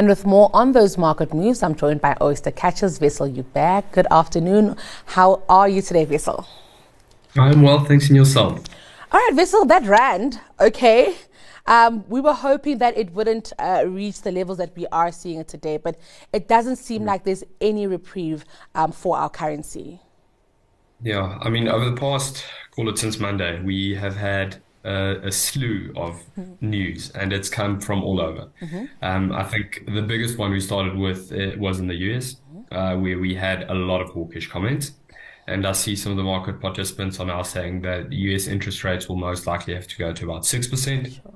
And with more on those market moves, I'm joined by oyster catchers Wessel Joubert. Good afternoon. How are you today, Wessel? I'm well, thanks, and yourself? All right, Wessel, that rand, okay. Um, we were hoping that it wouldn't uh, reach the levels that we are seeing it today, but it doesn't seem like there's any reprieve um, for our currency. Yeah, I mean, over the past, call it since Monday, we have had a, a slew of mm-hmm. news, and it's come from all over. Mm-hmm. Um, I think the biggest one we started with uh, was in the US, mm-hmm. uh, where we had a lot of hawkish comments. And I see some of the market participants are now saying that US interest rates will most likely have to go to about 6%. Sure.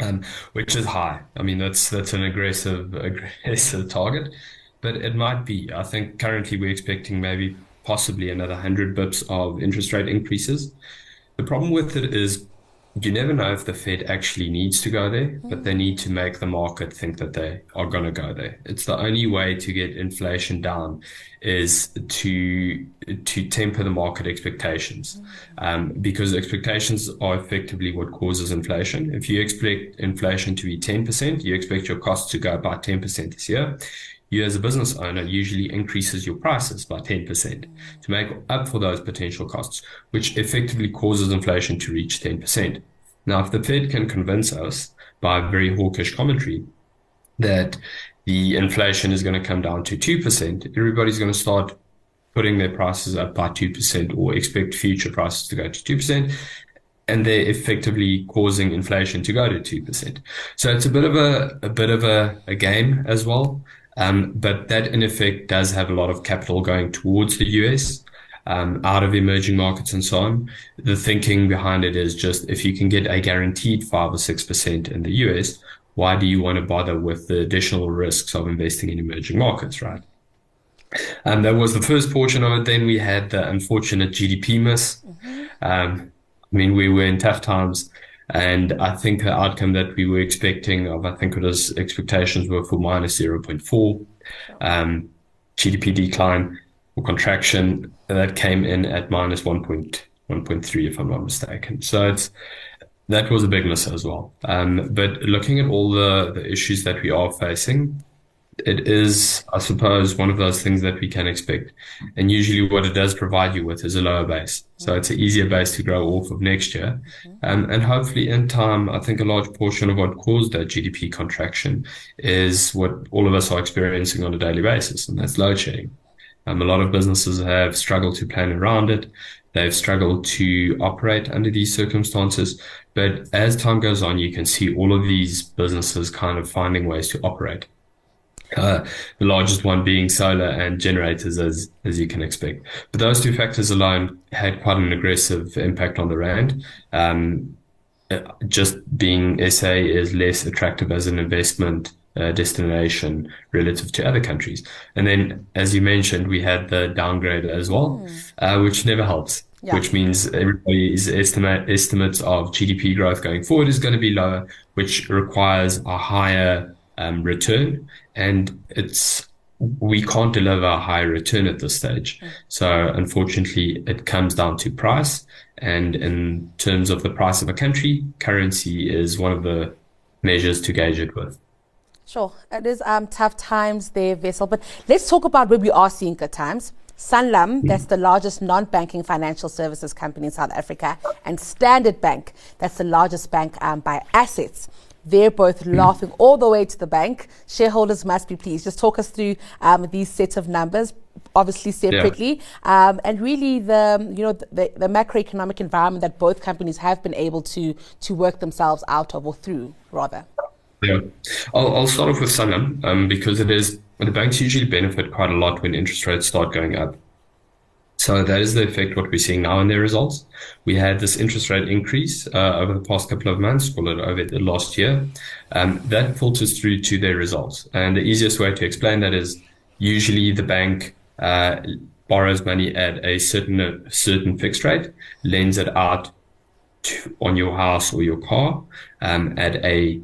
Um, which is high. I mean, that's that's an aggressive aggressive target, but it might be. I think currently we're expecting maybe possibly another 100 bips of interest rate increases. The problem with it is you never know if the Fed actually needs to go there, but they need to make the market think that they are going to go there. It's the only way to get inflation down is to to temper the market expectations, um, because expectations are effectively what causes inflation. If you expect inflation to be ten percent, you expect your costs to go up by ten percent this year you as a business owner usually increases your prices by 10% to make up for those potential costs, which effectively causes inflation to reach 10%. Now, if the Fed can convince us by very hawkish commentary that the inflation is going to come down to 2%, everybody's going to start putting their prices up by 2% or expect future prices to go to 2% and they're effectively causing inflation to go to 2%. So it's a bit of a, a bit of a, a game as well. Um, but that in effect does have a lot of capital going towards the US, um, out of emerging markets and so on. The thinking behind it is just if you can get a guaranteed five or six percent in the US, why do you want to bother with the additional risks of investing in emerging markets, right? And that was the first portion of it. Then we had the unfortunate GDP miss. Mm-hmm. Um, I mean, we were in tough times. And I think the outcome that we were expecting of, I think it was expectations were for minus 0.4, um, GDP decline or contraction that came in at minus 1.1.3, if I'm not mistaken. So it's, that was a big miss as well. Um, but looking at all the, the issues that we are facing, it is, I suppose, one of those things that we can expect. And usually what it does provide you with is a lower base. So it's an easier base to grow off of next year. Um, and hopefully in time, I think a large portion of what caused that GDP contraction is what all of us are experiencing on a daily basis. And that's load shedding. Um, a lot of businesses have struggled to plan around it. They've struggled to operate under these circumstances. But as time goes on, you can see all of these businesses kind of finding ways to operate. Uh, the largest one being solar and generators, as as you can expect. But those two factors alone had quite an aggressive impact on the rand. Um, uh, just being SA is less attractive as an investment uh, destination relative to other countries. And then, as you mentioned, we had the downgrade as well, mm. uh, which never helps. Yeah. Which means everybody's estimate estimates of GDP growth going forward is going to be lower, which requires a higher um, return, and it's we can't deliver a high return at this stage. Mm. So unfortunately, it comes down to price. And in terms of the price of a country, currency is one of the measures to gauge it with. Sure, it is um, tough times there, Wessel. But let's talk about where we are seeing good times. Sanlam, that's the largest non-banking financial services company in South Africa, and Standard Bank, that's the largest bank um, by assets. They're both laughing all the way to the bank. Shareholders must be pleased. Just talk us through um, these sets of numbers, obviously separately, yeah. um, and really the you know the, the macroeconomic environment that both companies have been able to to work themselves out of or through, rather. Yeah, I'll, I'll start off with Sanlam um, because it is the banks usually benefit quite a lot when interest rates start going up. So that is the effect what we're seeing now in their results. We had this interest rate increase uh, over the past couple of months, call it over the last year. Um, that filters through to their results. And the easiest way to explain that is usually the bank uh, borrows money at a certain a certain fixed rate, lends it out to, on your house or your car um, at a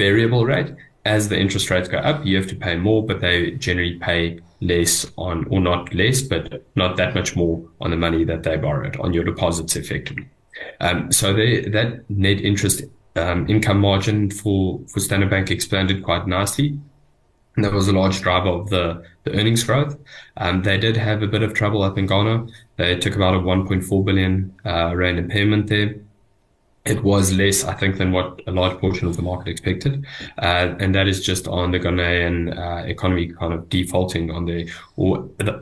variable rate. As the interest rates go up, you have to pay more, but they generally pay less on, or not less, but not that much more on the money that they borrowed on your deposits effectively. Um, so they, that net interest um, income margin for, for Standard Bank expanded quite nicely. And that was a large driver of the, the earnings growth. Um, they did have a bit of trouble up in Ghana. They took about a 1.4 billion uh, rand impairment there. It was less, I think, than what a large portion of the market expected, uh, and that is just on the Ghanaian uh, economy kind of defaulting on the or the,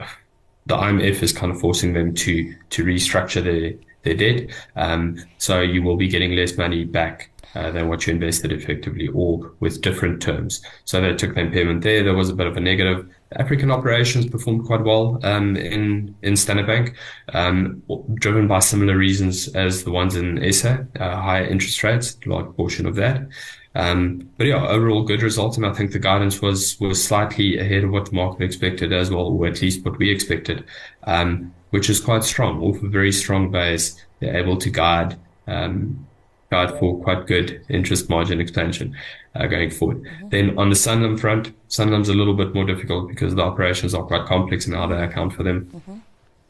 the IMF is kind of forcing them to to restructure their their debt. Um, so you will be getting less money back uh, than what you invested effectively or with different terms. So they took the impairment there. There was a bit of a negative. African operations performed quite well um, in in Standard Bank, um, driven by similar reasons as the ones in SA, uh, higher interest rates, large portion of that. Um, but yeah, overall good results, and I think the guidance was was slightly ahead of what the market expected as well, or at least what we expected, um, which is quite strong. Off a very strong base, they're able to guide guide for quite good interest margin expansion uh, going forward. Mm-hmm. Then on the Sanlam front, Sanlam's a little bit more difficult because the operations are quite complex in how they account for them. Mm-hmm.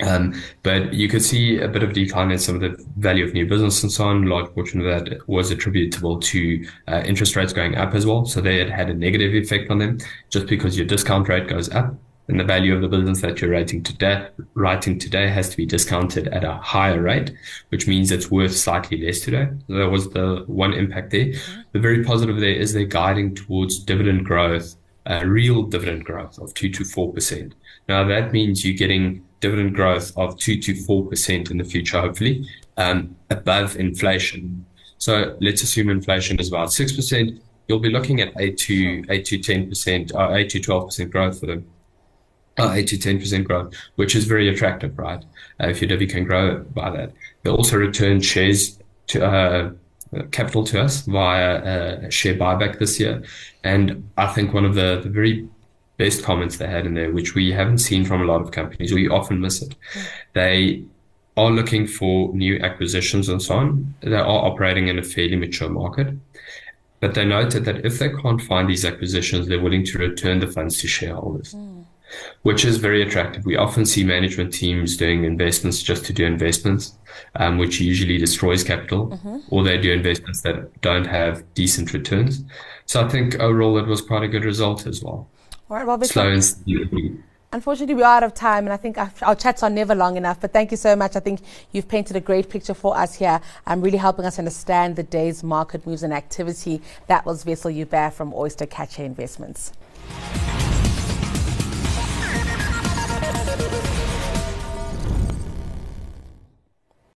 Um, but you could see a bit of decline in some of the value of new business and so on. A large portion of that was attributable to uh, interest rates going up as well. So they had had a negative effect on them just because your discount rate goes up and the value of the business that you're writing today, writing today has to be discounted at a higher rate, which means it's worth slightly less today. So that was the one impact there. Mm-hmm. The very positive there is they're guiding towards dividend growth, uh, real dividend growth of two to four percent. Now that means you're getting dividend growth of two to four percent in the future, hopefully, um, above inflation. So let's assume inflation is about six percent. You'll be looking at eight to eight to ten percent, or uh, eight to twelve percent growth for them uh, 8 to 10% growth, which is very attractive, right? Uh, if your divvy can grow by that. They also return shares to uh, capital to us via a share buyback this year. And I think one of the, the very best comments they had in there, which we haven't seen from a lot of companies, we often miss it. They are looking for new acquisitions and so on. They are operating in a fairly mature market. But they noted that if they can't find these acquisitions, they're willing to return the funds to shareholders. Mm which is very attractive. We often see management teams doing investments just to do investments, um, which usually destroys capital, mm-hmm. or they do investments that don't have decent returns. So I think overall it was quite a good result as well. All right, well, Slow and steady. Unfortunately, we're out of time, and I think our chats are never long enough. But thank you so much. I think you've painted a great picture for us here, and really helping us understand the day's market moves and activity. That was Wessel Joubert from Oyster Catcher Investments.